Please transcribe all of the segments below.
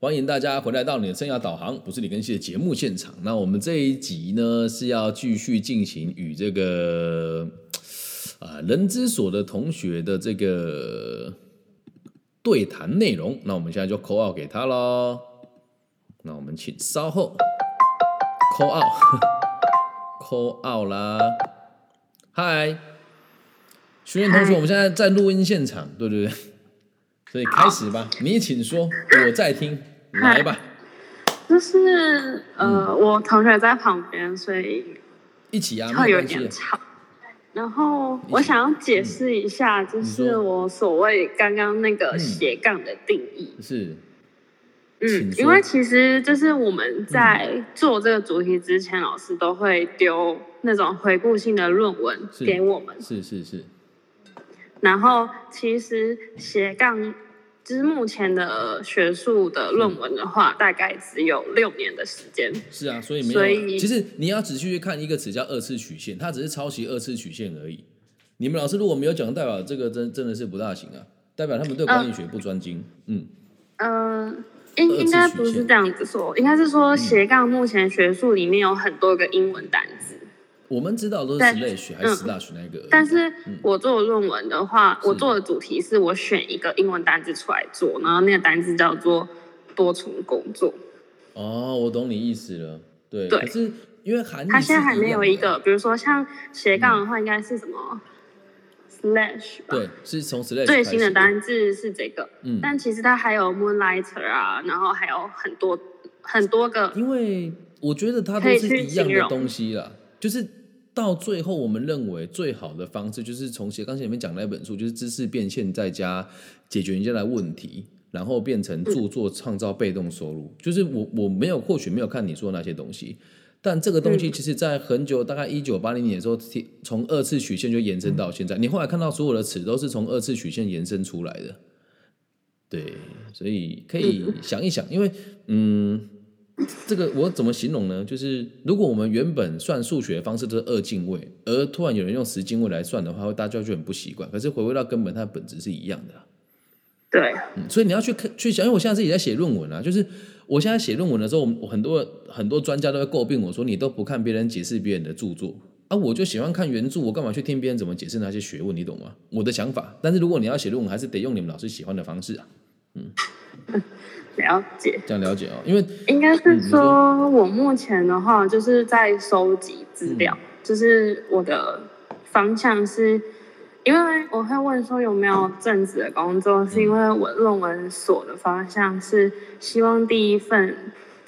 欢迎大家回来到你的生涯导航，不是李根熙的节目现场。那我们这一集呢是要继续进行与这个啊人之所的同学的这个对谈内容。那我们现在就 call out 给他喽。那我们请稍后 call out，call out 啦。嗨，学员同学，我们现在在录音现场，对对对。所以开始吧，你请说，我在听，来吧。就是呃，我同学在旁边，所以一起啊，会有点吵。然后我想要解释一下，就是我所谓刚刚那个斜杠的定义是，嗯，因为其实就是我们在做这个主题之前，老师都会丢那种回顾性的论文给我们，是是是。然后，其实斜杠就是目前的学术的论文的话，大概只有六年的时间。是啊，所以没有。所以其实你要仔细去看一个词叫二次曲线，它只是抄袭二次曲线而已。你们老师如果没有讲，代表这个真真的是不大行啊，代表他们对管理学不专精。嗯。嗯，应应该不是这样子说，应该是说斜杠目前学术里面有很多个英文单词。我们知道都是 slash 还是 slash 那个，但是我做论文的话，我做的主题是我选一个英文单字出来做，然后那个单字叫做多重工作。哦，我懂你意思了。对，可是因为韩，他现在还没有一个，比如说像斜杠的话，应该是什么 slash 吧？对，是从 slash 最新的单字是这个。嗯，但其实它还有 moonlighter 啊，然后还有很多很多个。因为我觉得它都是一样的东西啦，就是。到最后，我们认为最好的方式就是从写刚才里面讲那本书，就是知识变现再加解决人家的问题，然后变成著作创造被动收入。就是我我没有或许没有看你说那些东西，但这个东西其实在很久，大概一九八零年的时候，从二次曲线就延伸到现在。你后来看到所有的词都是从二次曲线延伸出来的，对，所以可以想一想，因为嗯。这个我怎么形容呢？就是如果我们原本算数学方式都是二进位，而突然有人用十进位来算的话，大家就很不习惯。可是回归到根本，它的本质是一样的。对，所以你要去看去想，因为我现在自己在写论文啊，就是我现在写论文的时候，我很多很多专家都会诟病我说，你都不看别人解释别人的著作啊，我就喜欢看原著，我干嘛去听别人怎么解释那些学问？你懂吗？我的想法。但是如果你要写论文，还是得用你们老师喜欢的方式啊。嗯。了解，这样了解哦，因为应该是说，我目前的话就是在收集资料，就是我的方向是，因为我会问说有没有正职的工作，是因为我论文所的方向是希望第一份。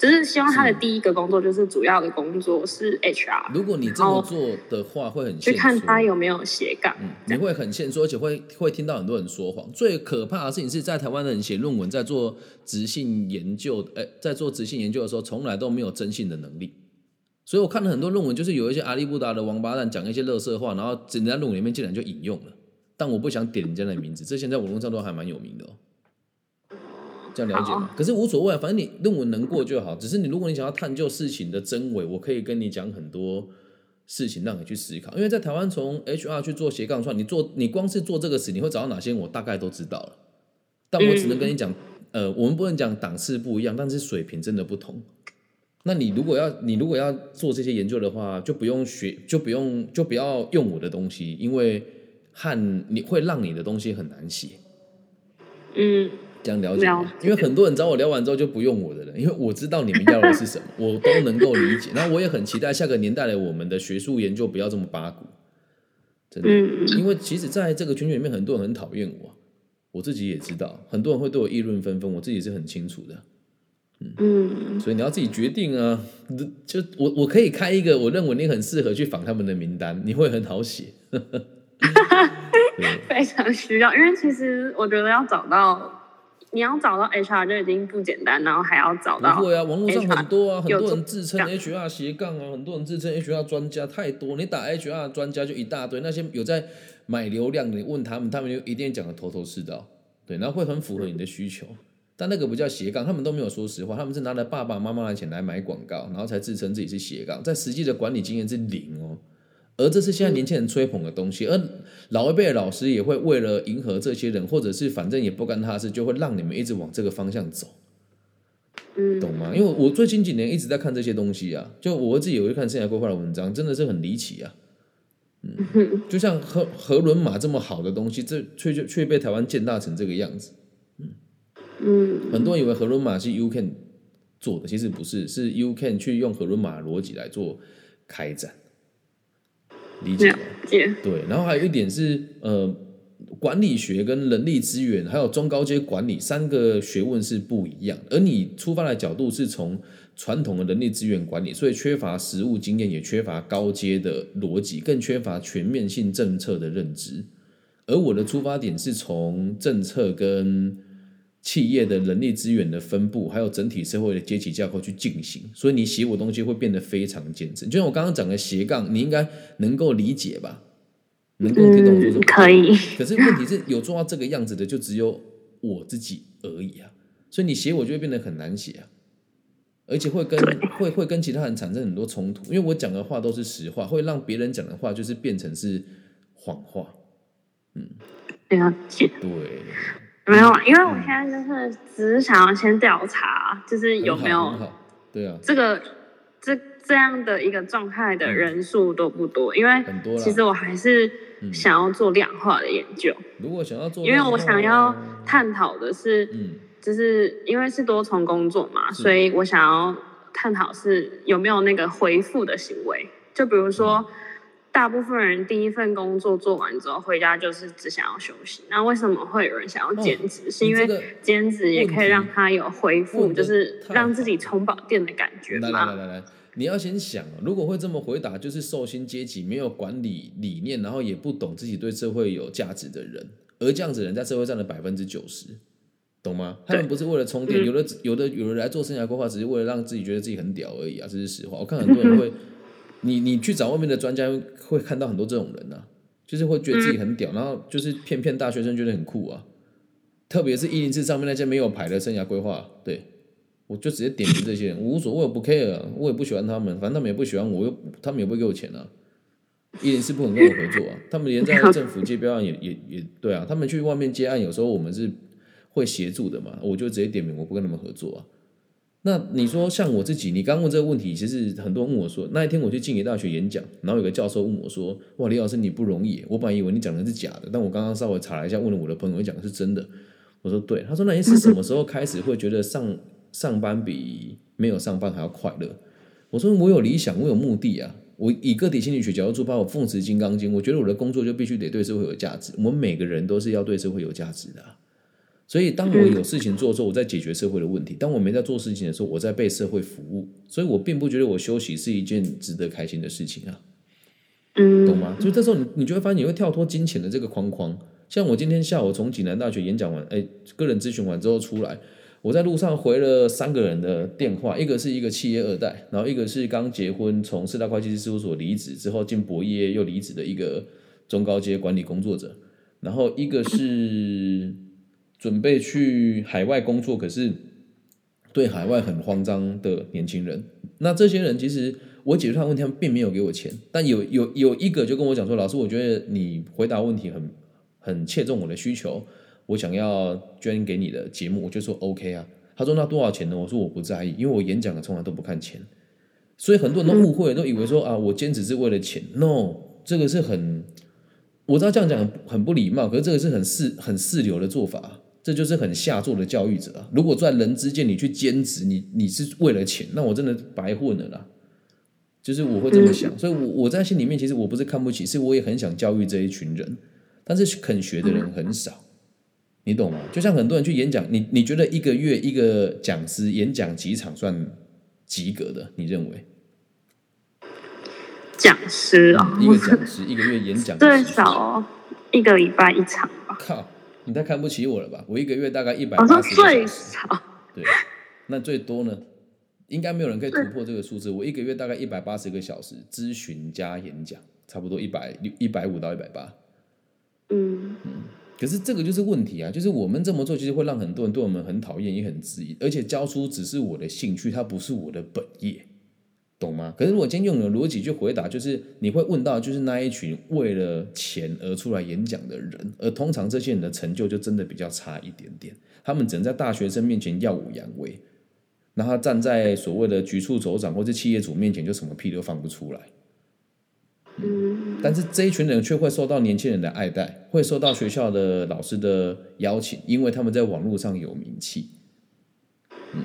就是希望他的第一个工作就是主要的工作是 HR。如果你这么做的话，会很去看他有没有斜杠。嗯，你会很欠说，而且会会听到很多人说谎。最可怕的事情是在台湾的人写论文，在做直性研究，哎，在做直性研究的时候，从来都没有征信的能力。所以我看了很多论文，就是有一些阿里不达的王八蛋讲一些乐色话，然后人家论文里面竟然就引用了。但我不想点人家的名字，这现在网络上都还蛮有名的哦。这样了解吗？可是无所谓，反正你论文能过就好。只是你，如果你想要探究事情的真伪，我可以跟你讲很多事情让你去思考。因为在台湾，从 HR 去做斜杠串，你做你光是做这个事，你会找到哪些？我大概都知道了。但我只能跟你讲，呃，我们不能讲档次不一样，但是水平真的不同。那你如果要你如果要做这些研究的话，就不用学，就不用就不要用我的东西，因为和你会让你的东西很难写。嗯。这样了解，因为很多人找我聊完之后就不用我的了，因为我知道你们要的是什么，我都能够理解。那我也很期待下个年代的我们的学术研究不要这么八股，真的，因为其实在这个圈圈里面，很多人很讨厌我，我自己也知道，很多人会对我议论纷纷，我自己是很清楚的。嗯，所以你要自己决定啊，就我我可以开一个我认为你很适合去访他们的名单，你会很好写，非常需要，因为其实我觉得要找到。你要找到 HR 就已经不简单，然后还要找到。不会啊，网络上很多啊，很多人自称 HR 斜杠啊，很多人自称 HR 专家，太多。你打 HR 专家就一大堆，那些有在买流量的，你问他们，他们就一定讲的头头是道，对，然后会很符合你的需求。但那个不叫斜杠，他们都没有说实话，他们是拿了爸爸妈妈的钱来买广告，然后才自称自己是斜杠，在实际的管理经验是零哦。而这是现在年轻人吹捧的东西，而老一辈的老师也会为了迎合这些人，或者是反正也不干他的事，就会让你们一直往这个方向走。嗯，懂吗？因为我最近几年一直在看这些东西啊，就我自己有去看生涯规划的文章，真的是很离奇啊。嗯，就像核核轮马这么好的东西，这却却却被台湾践踏成这个样子。嗯，很多人以为核轮马是 U Can 做的，其实不是，是 U Can 去用核轮马的逻辑来做开展。理解？对，然后还有一点是，呃，管理学跟人力资源还有中高阶管理三个学问是不一样，而你出发的角度是从传统的人力资源管理，所以缺乏实务经验，也缺乏高阶的逻辑，更缺乏全面性政策的认知。而我的出发点是从政策跟企业的人力资源的分布，还有整体社会的阶级架构去进行，所以你写我东西会变得非常艰深。就像我刚刚讲的斜杠，你应该能够理解吧？能够听懂我说什嗯，么？可以，可是问题是有做到这个样子的，就只有我自己而已啊。所以你写我就会变得很难写啊，而且会跟会会跟其他人产生很多冲突，因为我讲的话都是实话，会让别人讲的话就是变成是谎话。嗯了解。对，没有，啊，因为我现在就是只是想要先调查，就是有没有对啊，这个这这样的一个状态的人数多不多？因为嗯很多啦。其实我还是嗯想要做量化的研究，如果想要做，因为我想要探讨的是，嗯就是因为是多重工作嘛，所以我想要探讨是有没有那个回复的行为。就比如说，嗯大部分人第一份工作做完之后回家就是只想要休息，那为什么会有人想要兼职？是因为兼职也可以让他有恢复，就是让自己充饱电的感觉来来来。来来，你要先想啊，如果会这么回答，就是受薪阶级没有管理理念，然后也不懂自己对社会有价值的人，而这样子的人在社会占了百分之九十，懂吗？他们不是为了充电，嗯有的有的有人来做生涯规划，只是为了让自己觉得自己很屌而已啊，这是实话。我看很多人会，你你去找外面的专家，会看到很多这种人啊，就是会觉得自己很屌，然后就是骗骗大学生觉得很酷啊。特别是一零四上面那些没有牌的生涯规划，对我就直接点名这些人，我无所谓，我不 care，啊我也不喜欢他们，反正他们也不喜欢我，又他们也不会给我钱啊。一零四不能跟我合作啊，他们连在政府接标案也也也对啊，他们去外面接案，有时候我们是会协助的嘛，我就直接点名，我不跟他们合作啊。那你说像我自己，你刚问这个问题，其实很多人问我说，那一天我去静宜大学演讲，然后有个教授问我说：“哇，李老师你不容易，我本来以为你讲的是假的，但我刚刚稍微查了一下，问了我的朋友，讲的是真的。”我说：“对。”他说：“那你是什么时候开始会觉得上上班比没有上班还要快乐？”我说：“我有理想，我有目的啊。我以个体心理学角度出发，我奉持《金刚经》，我觉得我的工作就必须得对社会有价值。我们每个人都是要对社会有价值的、所以，当我有事情做的时候，我在解决社会的问题；当我没在做事情的时候，我在被社会服务。所以我并不觉得我休息是一件值得开心的事情啊，嗯，懂吗？所以这时候你你就会发现，你会跳脱金钱的这个框框。像我今天下午从济南大学演讲完，哎，个人咨询完之后出来，我在路上回了三个人的电话，一个是一个企业二代，然后一个是刚结婚从四大会计师事务所离职之后进博业又离职的一个中高阶管理工作者，然后一个是准备去海外工作，可是对海外很慌张的年轻人。那这些人其实我解决他的问题，他们并没有给我钱，但有有有一个就跟我讲说，老师，我觉得你回答问题很很切中我的需求，我想要捐给你的节目，我就说 OK 啊。他说那多少钱呢？我说我不在意，因为我演讲从来都不看钱，所以很多人都误会，都以为说啊，我兼职是为了钱。No，这个是很我知道这样讲很不礼貌，可是这个是很四很四流的做法，这就是很下作的教育者啊。如果在人之间你去兼职，你你是为了钱，那我真的白混了啦。就是我会这么想，所以我我在心里面其实我不是看不起，是我也很想教育这一群人，但是肯学的人很少，你懂吗？就像很多人去演讲，你你觉得一个月一个讲师演讲几场算及格的？你认为？讲师哦，一个讲师一个月演讲 最少一个礼拜一场吧。靠，你太看不起我了吧？我一个月大概一百八十个最小时，少，对，那最多呢？应该没有人可以突破这个数字。我一个月大概一百八十个小时咨询加演讲，差不多一百六一百五到一百八。嗯，可是这个就是问题啊，就是我们这么做，其实会让很多人对我们很讨厌，也很质疑。而且教书只是我的兴趣，它不是我的本业，懂吗？可是如果今天用你的逻辑去回答，就是你会问到，就是那一群为了钱而出来演讲的人，而通常这些人的成就就真的比较差一点点，他们只能在大学生面前耀武扬威。那他站在所谓的局处首长或者企业主面前，就什么屁都放不出来。嗯，但是这一群人却会受到年轻人的爱戴，会受到学校的老师的邀请，因为他们在网络上有名气。嗯，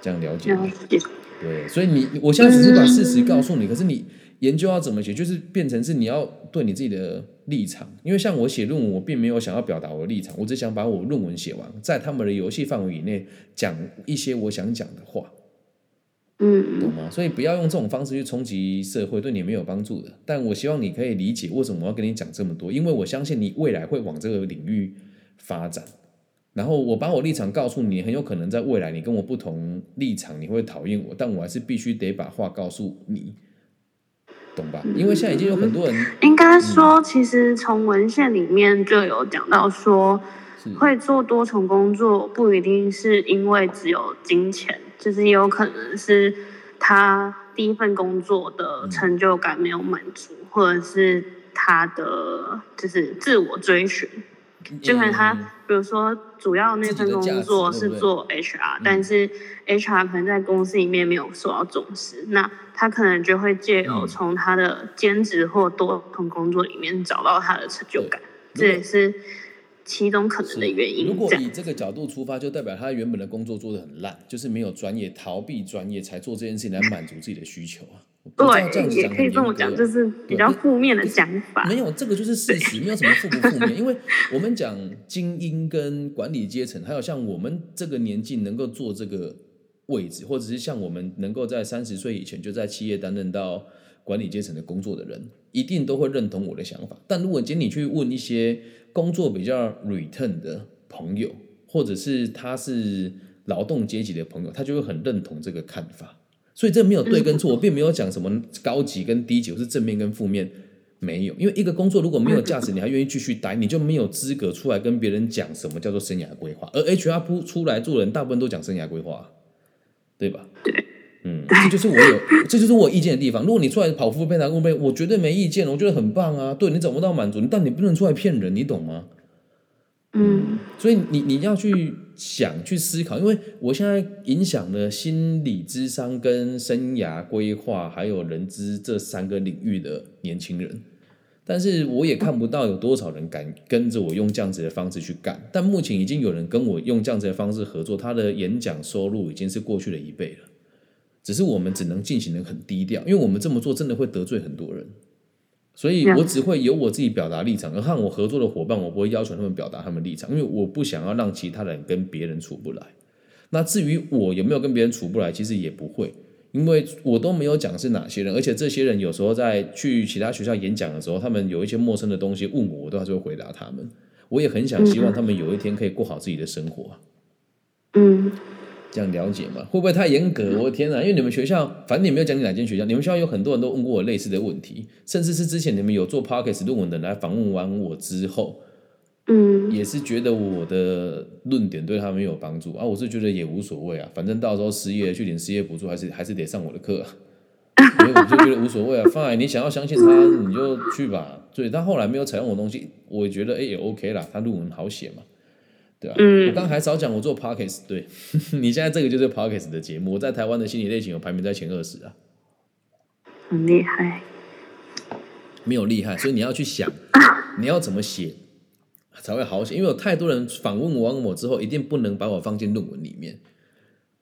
这样了解了？解。对，所以你我现在只是把事实告诉你，可是你研究要怎么写，就是变成是你要对你自己的立场。因为像我写论文，我并没有想要表达我的立场，我只想把我论文写完，在他们的游戏范围以内讲一些我想讲的话。嗯懂吗？所以不要用这种方式去冲击社会，对你没有帮助的。但我希望你可以理解为什么我要跟你讲这么多，因为我相信你未来会往这个领域发展。然后我把我立场告诉你，很有可能在未来你跟我不同立场，你会讨厌我，但我还是必须得把话告诉你，懂吧？因为现在已经有很多人应该说，其实从文献里面就有讲到说，是会做多重工作不一定是因为只有金钱，就是也有可能是他第一份工作的成就感没有满足，或者是他的就是自我追寻。就可能他，比如说主要那份工作是做 HR，但是 HR 可能在公司里面没有受到重视，那他可能就会借由从他的兼职或多份工作里面找到他的成就感，这也是其中可能的原因。如果以这个角度出发，就代表他原本的工作做的很烂，就是没有专业，逃避专业才做这件事情来满足自己的需求啊。对，也可以这么讲，就是比较负面的讲法。没有，这个就是事实，没有什么负不负面。因为我们讲精英跟管理阶层，还有像我们这个年纪能够做这个位置，或者是像我们能够在三十岁以前就在企业担任到管理阶层的工作的人，一定都会认同我的想法。但如果今天你去问一些工作比较 return 的朋友，或者是他是劳动阶级的朋友，他就会很认同这个看法。所以这没有对跟错，我并没有讲什么高级跟低级，我是正面跟负面，没有。因为一个工作如果没有价值，你还愿意继续待，你就没有资格出来跟别人讲什么叫做生涯规划。而 HR 不出来做人，大部分都讲生涯规划，对吧？对，嗯，这就是我有，这就是我有意见的地方。如果你出来跑副配台工配，我绝对没意见，我觉得很棒啊。对你找不到满足，但你不能出来骗人，你懂吗？嗯所以你你要去想去思考，因为我现在影响了心理智商、跟生涯规划还有人资这三个领域的年轻人，但是我也看不到有多少人敢跟着我用这样子的方式去干。但目前已经有人跟我用这样子的方式合作，他的演讲收入已经是过去的一倍了。只是我们只能进行的很低调，因为我们这么做真的会得罪很多人。所以我只会有我自己表达立场，而和我合作的伙伴，我不会要求他们表达他们立场，因为我不想要让其他人跟别人处不来。那至于我有没有跟别人处不来，其实也不会，因为我都没有讲是哪些人，而且这些人有时候在去其他学校演讲的时候，他们有一些陌生的东西问我，我都还是会回答他们。我也很想希望他们有一天可以过好自己的生活啊。嗯，这样了解嘛？会不会太严格？我的天哪！因为你们学校，反正你没有讲你哪间学校，你们学校有很多人都问过我类似的问题，甚至是之前你们有做 podcast 论文的来访问完我之后，嗯也是觉得我的论点对他们有帮助啊。我是觉得也无所谓啊，反正到时候失业去领失业补助，还是还是得上我的课、啊，所以我就觉得无所谓啊。fine，你想要相信他，你就去吧。所以他后来没有采用我东西，我觉得哎、也 OK 啦，他论文好写嘛。对啊，嗯。我刚还少讲我做 podcast，对 你现在这个就是 podcast 的节目，我在台湾的心理类型有排名在前二十啊，很厉害。没有厉害，所以你要去想 你要怎么写才会好写，因为有太多人访问完我之后，一定不能把我放进论文里面，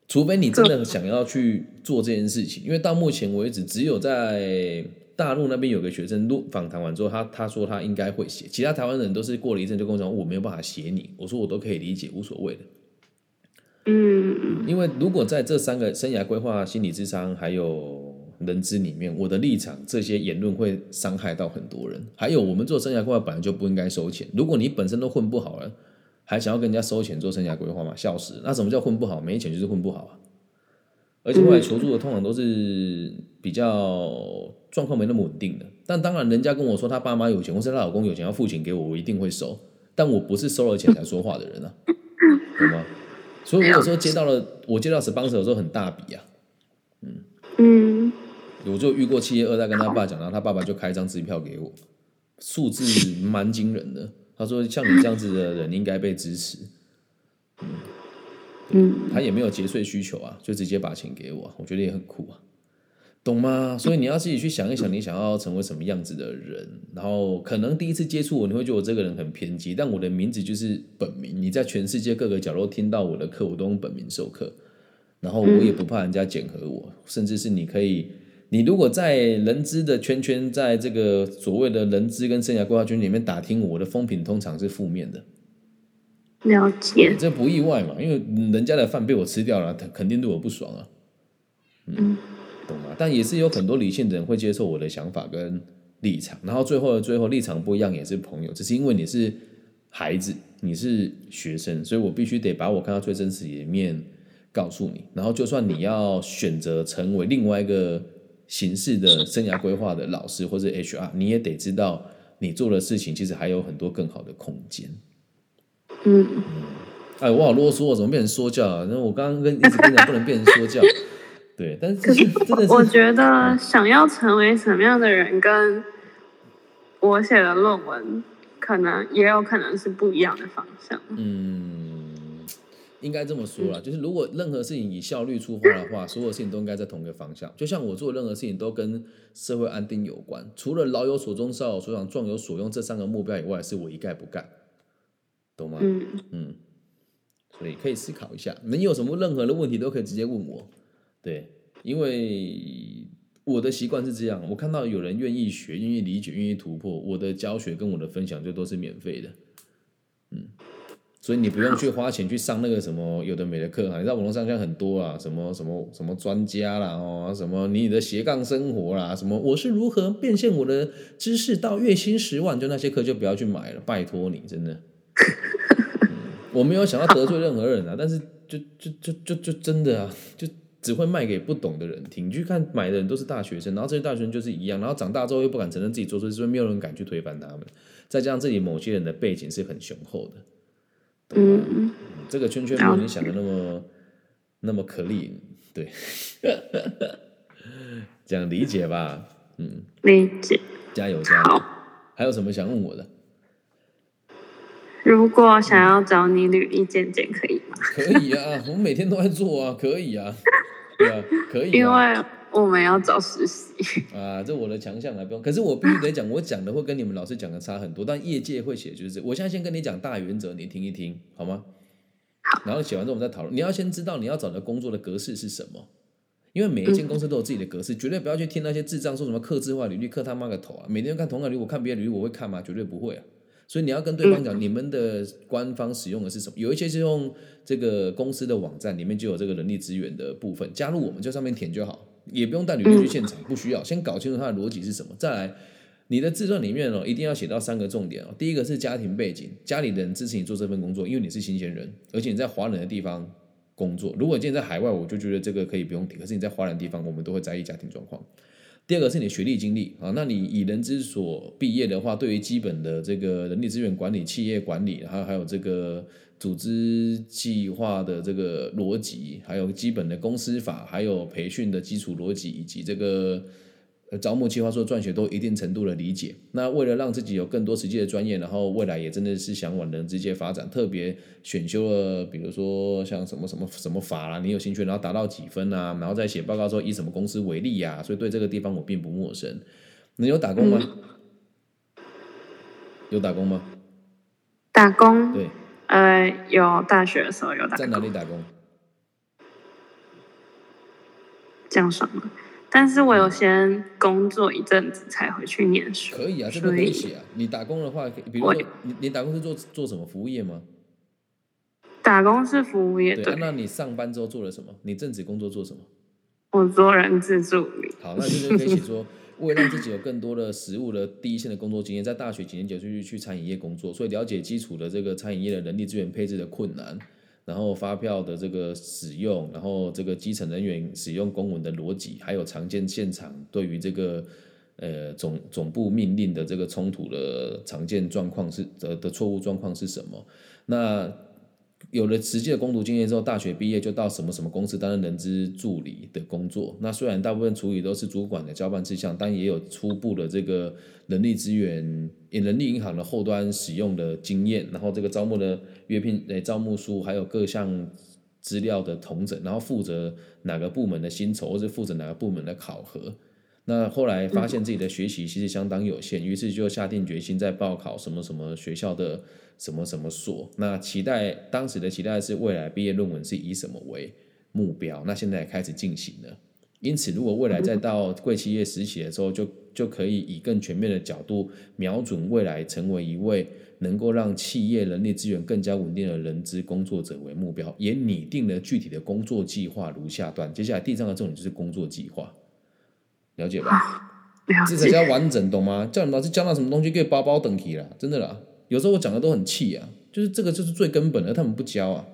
除非你真的 想要去做这件事情，因为到目前为止，只有在大陆那边有个学生录访谈完之后，他他说他应该会写，其他台湾人都是过了一阵就跟我讲我没有办法写你，我说我都可以理解，无所谓的。嗯因为如果在这三个生涯规划、心理智商还有人资里面，我的立场这些言论会伤害到很多人。还有，我们做生涯规划本来就不应该收钱。如果你本身都混不好了，还想要跟人家收钱做生涯规划吗？笑死！那什么叫混不好？没钱就是混不好啊。而且后来求助的通常都是比较状况没那么稳定的。但当然，人家跟我说她爸妈有钱，或是她老公有钱要付钱给我，我一定会收。但我不是收了钱才说话的人啊，懂吗？所以我有时候接到了，我接到 sponsor 有时候很大笔啊，嗯嗯我就遇过企业二代跟他爸讲，然后他爸爸就开一张支票给我，数字蛮惊人的。他说像你这样子的人应该被支持，嗯，他也没有节税需求啊，就直接把钱给我，我觉得也很酷啊，懂吗？所以你要自己去想一想，你想要成为什么样子的人，然后可能第一次接触我，你会觉得我这个人很偏激，但我的名字就是本名，你在全世界各个角落听到我的课，我都用本名授课，然后我也不怕人家检核我，甚至是你可以。你如果在人资的圈圈，在这个所谓的人资跟生涯规划圈里面打听我的风评，通常是负面的。了解，这不意外嘛？因为人家的饭被我吃掉了，他肯定对我不爽啊。嗯？但也是有很多理性的人会接受我的想法跟立场，然后最后的最后立场不一样也是朋友，只是因为你是孩子，你是学生，所以我必须得把我看到最真实的一面告诉你。然后就算你要选择成为另外一个。形式的生涯规划的老师或者 HR，你也得知道你做的事情其实还有很多更好的空间。嗯，嗯哎，我好啰嗦，我怎么变成说教啊？那我刚刚跟一直跟你讲不能变成说教，对，但是我觉得想要成为什么样的人，跟我写的论文可能也有可能是不一样的方向。嗯。应该这么说啦，就是如果任何事情以效率出发的话，所有事情都应该在同一个方向。就像我做任何事情都跟社会安定有关，除了老有所终、少有所长、壮有所用这三个目标以外，是我一概不干，懂吗？嗯嗯，所以可以思考一下，你有什么任何的问题都可以直接问我。对，因为我的习惯是这样，我看到有人愿意学、愿意理解、愿意突破，我的教学跟我的分享就都是免费的。嗯。所以你不用去花钱去上那个什么有的没的课啊，你在网络上现在很多啊，什么什么什么专家啦，哦，什么你的斜杠生活啦，什么我是如何变现我的知识到月薪十万，就那些课就不要去买了，拜托你真的。我没有想要得罪任何人啊，但是就就就就就真的啊，就只会卖给不懂的人听。你去看买的人都是大学生，然后这些大学生就是一样，然后长大之后又不敢承认自己做错事，所以没有人敢去推翻他们。再加上这里某些人的背景是很雄厚的。嗯，这个圈圈没有你想的那么那么可立，对，这样理解吧？嗯，理解，加油加油！还有什么想问我的？如果想要找你履历见见，可以吗？可以啊，我们每天都在做啊，可以啊，对啊，可以。因为。我们要找实习啊，这我的强项还，不用。可是我必须得讲，我讲的会跟你们老师讲的差很多，但业界会写就是，我现在先跟你讲大原则，你听一听好吗？好。然后写完之后我们再讨论。你要先知道你要找的工作的格式是什么，因为每一间公司都有自己的格式，绝对不要去听那些智障说什么刻字化履历，刻他妈个头啊！每天看同样履历，我看别的履历我会看吗？绝对不会啊。所以你要跟对方讲，你们的官方使用的是什么？有一些是用这个公司的网站里面就有这个人力资源的部分，加入我们就上面填就好。也不用带履历去现场，不需要。先搞清楚它的逻辑是什么，再来你的自传里面哦，一定要写到三个重点哦。第一个是家庭背景，家里人支持你做这份工作，因为你是新鲜人，而且你在华人的地方工作。如果今天在海外，我就觉得这个可以不用提。可是你在华人地方，我们都会在意家庭状况。第二个是你学历经历啊，那你以人之所毕业的话，对于基本的这个人力资源管理、企业管理，还有还有这个。组织计划的这个逻辑，还有基本的公司法，还有培训的基础逻辑，以及这个招募计划书撰写，都一定程度的理解。那为了让自己有更多实际的专业，然后未来也真的是想往人直接发展，特别选修了，比如说像什么什么什么法啦，你有兴趣，然后达到几分啊，然后再写报告说以什么公司为例呀。所以对这个地方我并不陌生。你有打工吗？有打工吗？打工。对。呃，有大学的时候有打，在哪里打工？这样算吗？但是我有先工作一阵子才回去念书。可以啊，这个可以写啊。你打工的话，比如说你你打工是做做什么服务业吗？打工是服务业，对。那你上班之后做了什么？你正职工作做什么？我做人资助理。好，那就可以写说。为了让自己有更多的实务的第一线的工作经验，在大学几年就去去餐饮业工作，所以了解基础的这个餐饮业的人力资源配置的困难，然后发票的这个使用，然后这个基层人员使用公文的逻辑，还有常见现场对于这个呃总总部命令的这个冲突的常见状况是的的错误状况是什么？那。有了实际的攻读经验之后，大学毕业就到什么什么公司担任人资助理的工作。那虽然大部分处理都是主管的交办事项，但也有初步的这个人力资源、人力银行的后端使用的经验。然后这个招募的约聘、诶招募书，还有各项资料的统整，然后负责哪个部门的薪酬，或者负责哪个部门的考核。那后来发现自己的学习其实相当有限，于是就下定决心在报考什么什么学校的什么什么所。那期待当时的期待是未来毕业论文是以什么为目标？那现在也开始进行了。因此，如果未来再到贵企业实习的时候，就就可以以更全面的角度瞄准未来成为一位能够让企业人力资源更加稳定的人资工作者为目标，也拟定了具体的工作计划如下段。接下来第三个重点就是工作计划。了解吧？这才叫完整，懂吗？叫你老师教到什么东西，给包包等级了，真的啦。有时候我讲的都很气啊，就是这个就是最根本的，他们不教啊。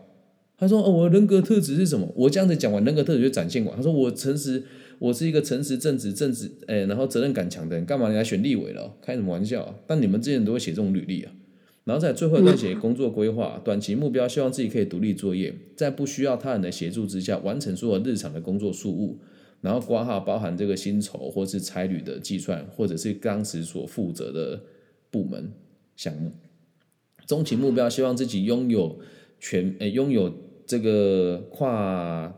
他说：“哦，我的人格特质是什么？”我这样子讲完，人格特质就展现完。他说：“我诚实，我是一个诚实、正直、正直，哎，然后责任感强的人。干嘛你来选立委了？开什么玩笑啊？但你们之前都会写这种履历啊。然后在最后再写工作规划，短期目标，希望自己可以独立作业，在不需要他人的协助之下，完成所有日常的工作事务。”然后挂号包含这个薪酬或是差旅的计算，或者是当时所负责的部门项目。中期目标希望自己拥有全诶拥有这个跨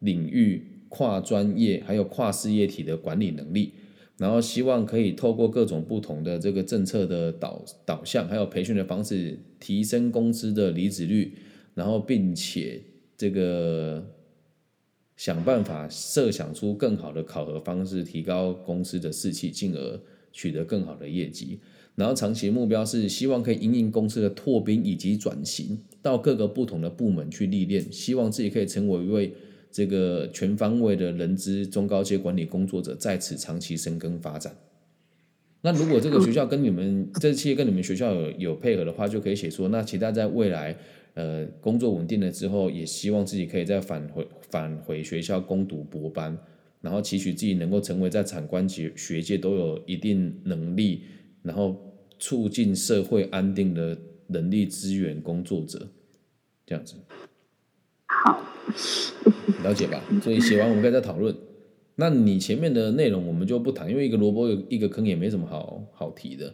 领域、跨专业还有跨事业体的管理能力。然后希望可以透过各种不同的这个政策的导导向，还有培训的方式，提升公司的离职率。然后并且这个。想办法设想出更好的考核方式，提高公司的士气，进而取得更好的业绩。然后长期目标是希望可以引领公司的拓兵以及转型到各个不同的部门去历练，希望自己可以成为一位这个全方位的人资中高阶管理工作者，在此长期深耕发展。那如果这个学校跟你们这企业跟你们学校有有配合的话，就可以写说，那期待在未来。呃，工作稳定了之后，也希望自己可以再返回返回学校攻读博班，然后期许自己能够成为在产官学学界都有一定能力，然后促进社会安定的人力资源工作者，这样子。好，了解吧？所以写完我们可以再讨论。那你前面的内容我们就不谈，因为一个萝卜有一个坑，也没什么好好提的。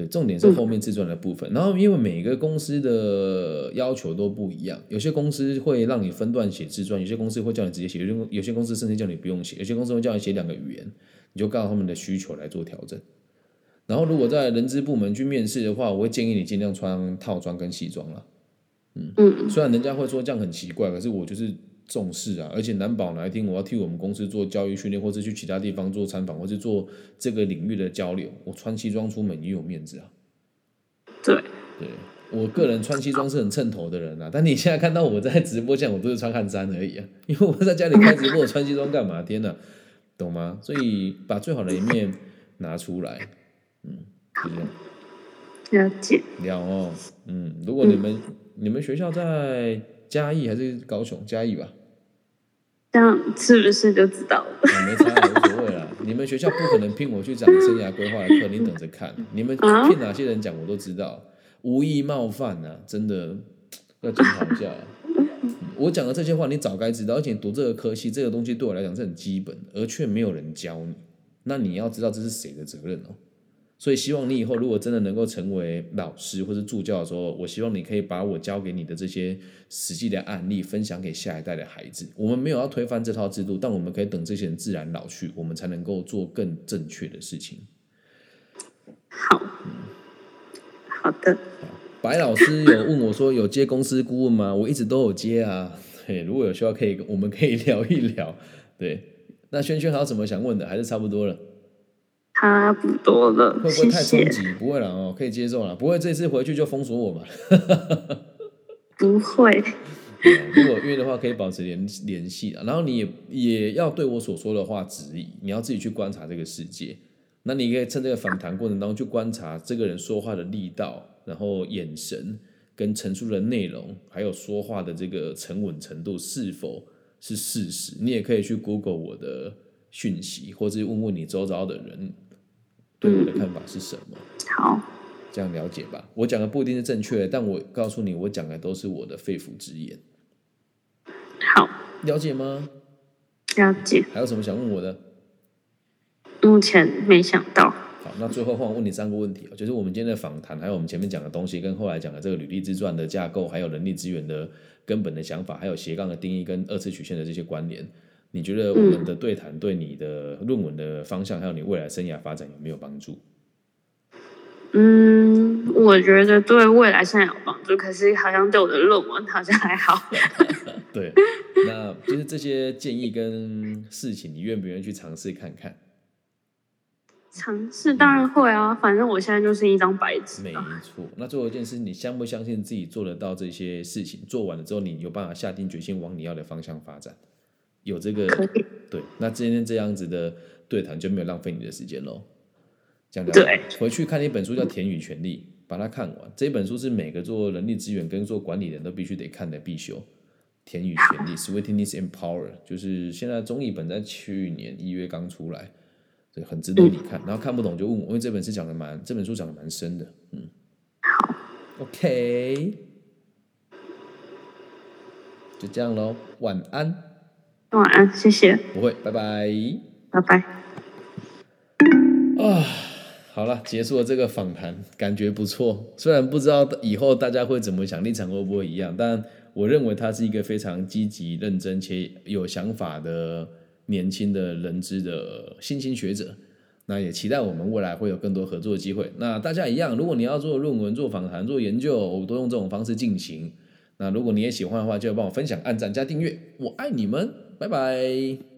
对，重点是后面自传的部分。然后，因为每个公司的要求都不一样，有些公司会让你分段写自传，有些公司会叫你直接写，有些有些公司甚至叫你不用写，有些公司会叫你写两个语言，你就告诉他们的需求来做调整。然后，如果在人资部门去面试的话，我会建议你尽量穿套装跟西装了。嗯嗯，虽然人家会说这样很奇怪，可是我就是。重视啊，而且难保哪一天我要替我们公司做教育训练，或者去其他地方做参访，或者做这个领域的交流，我穿西装出门也有面子啊。对，对我个人穿西装是很衬头的人啊。但你现在看到我在直播间，我都是穿汗衫而已啊，因为我在家里开直播，我穿西装干嘛？天哪，懂吗？所以把最好的一面拿出来，嗯，就这样。了解。了哦，嗯，如果你们你们学校在嘉义还是高雄？嘉义吧。这样是不是就知道了？没差，无所谓啦。你们学校不可能聘我去讲生涯规划的课，你等着看。你们聘哪些人讲，我都知道，无意冒犯啊，真的要检讨一下。我讲的这些话，你早该知道。而且读这个科系，这个东西对我来讲是很基本的，而却没有人教你。那你要知道这是谁的责任哦。所以希望你以后如果真的能够成为老师或者助教的时候，我希望你可以把我教给你的这些实际的案例分享给下一代的孩子。我们没有要推翻这套制度，但我们可以等这些人自然老去，我们才能够做更正确的事情。好，好的。白老师有问我说有接公司顾问吗？我一直都有接啊。嘿，如果有需要可以，我们可以聊一聊。对，那轩轩还有什么想问的？还是差不多了？差不多了，会不会太冲击？不会了哦，可以接受了。不会这次回去就封锁我嘛？不会。如果约的话，可以保持联联系的。然后你也也要对我所说的话质疑，你要自己去观察这个世界。那你可以趁这个访谈过程当中去观察这个人说话的力道，然后眼神跟陈述的内容，还有说话的这个沉稳程度是否是事实。你也可以去 Google 我的讯息，或者问问你周遭的人。对我的看法是什么？好，这样了解吧。我讲的不一定是正确的，但我告诉你，我讲的都是我的肺腑之言。好，了解吗？了解。还有什么想问我的？目前没想到。好，那最后换我问你三个问题哦，就是我们今天的访谈，还有我们前面讲的东西，跟后来讲的这个履历自传的架构，还有人力资源的根本的想法，还有斜杠的定义跟二次曲线的这些关联，你觉得我们的对谈对你的论文的方向，还有你未来生涯发展有没有帮助？嗯，我觉得对未来生涯有帮助，可是好像对我的论文好像还好。对，那就是这些建议跟事情，你愿不愿意去尝试看看？尝试当然会啊，反正我现在就是一张白纸。没错，那最后一件事，你相不相信自己做得到这些事情？做完了之后，你有办法下定决心往你要的方向发展？有这个对，那今天这样子的对谈就没有浪费你的时间喽。讲对，回去看一本书叫《田与权利》，把它看完。这本书是每个做人力资源跟做管理人都必须得看的必修，《田与权利》（Sweetness and Power） 就是现在中译本在去年一月刚出来。对，很值得你看。然后看不懂就问我，因为这本书讲的蛮，这本书讲的蛮深的。嗯，，OK，就这样喽。晚安，晚安，谢谢。不会，拜拜，拜拜。啊，好了，结束了这个访谈，感觉不错。虽然不知道以后大家会怎么想，立场会不会一样，但我认为他是一个非常积极、认真且有想法的。年轻的人资的新兴学者，那也期待我们未来会有更多合作的机会。那大家一样，如果你要做论文、做访谈、做研究，我都用这种方式进行。那如果你也喜欢的话，就要帮我分享、按赞加订阅。我爱你们，拜拜。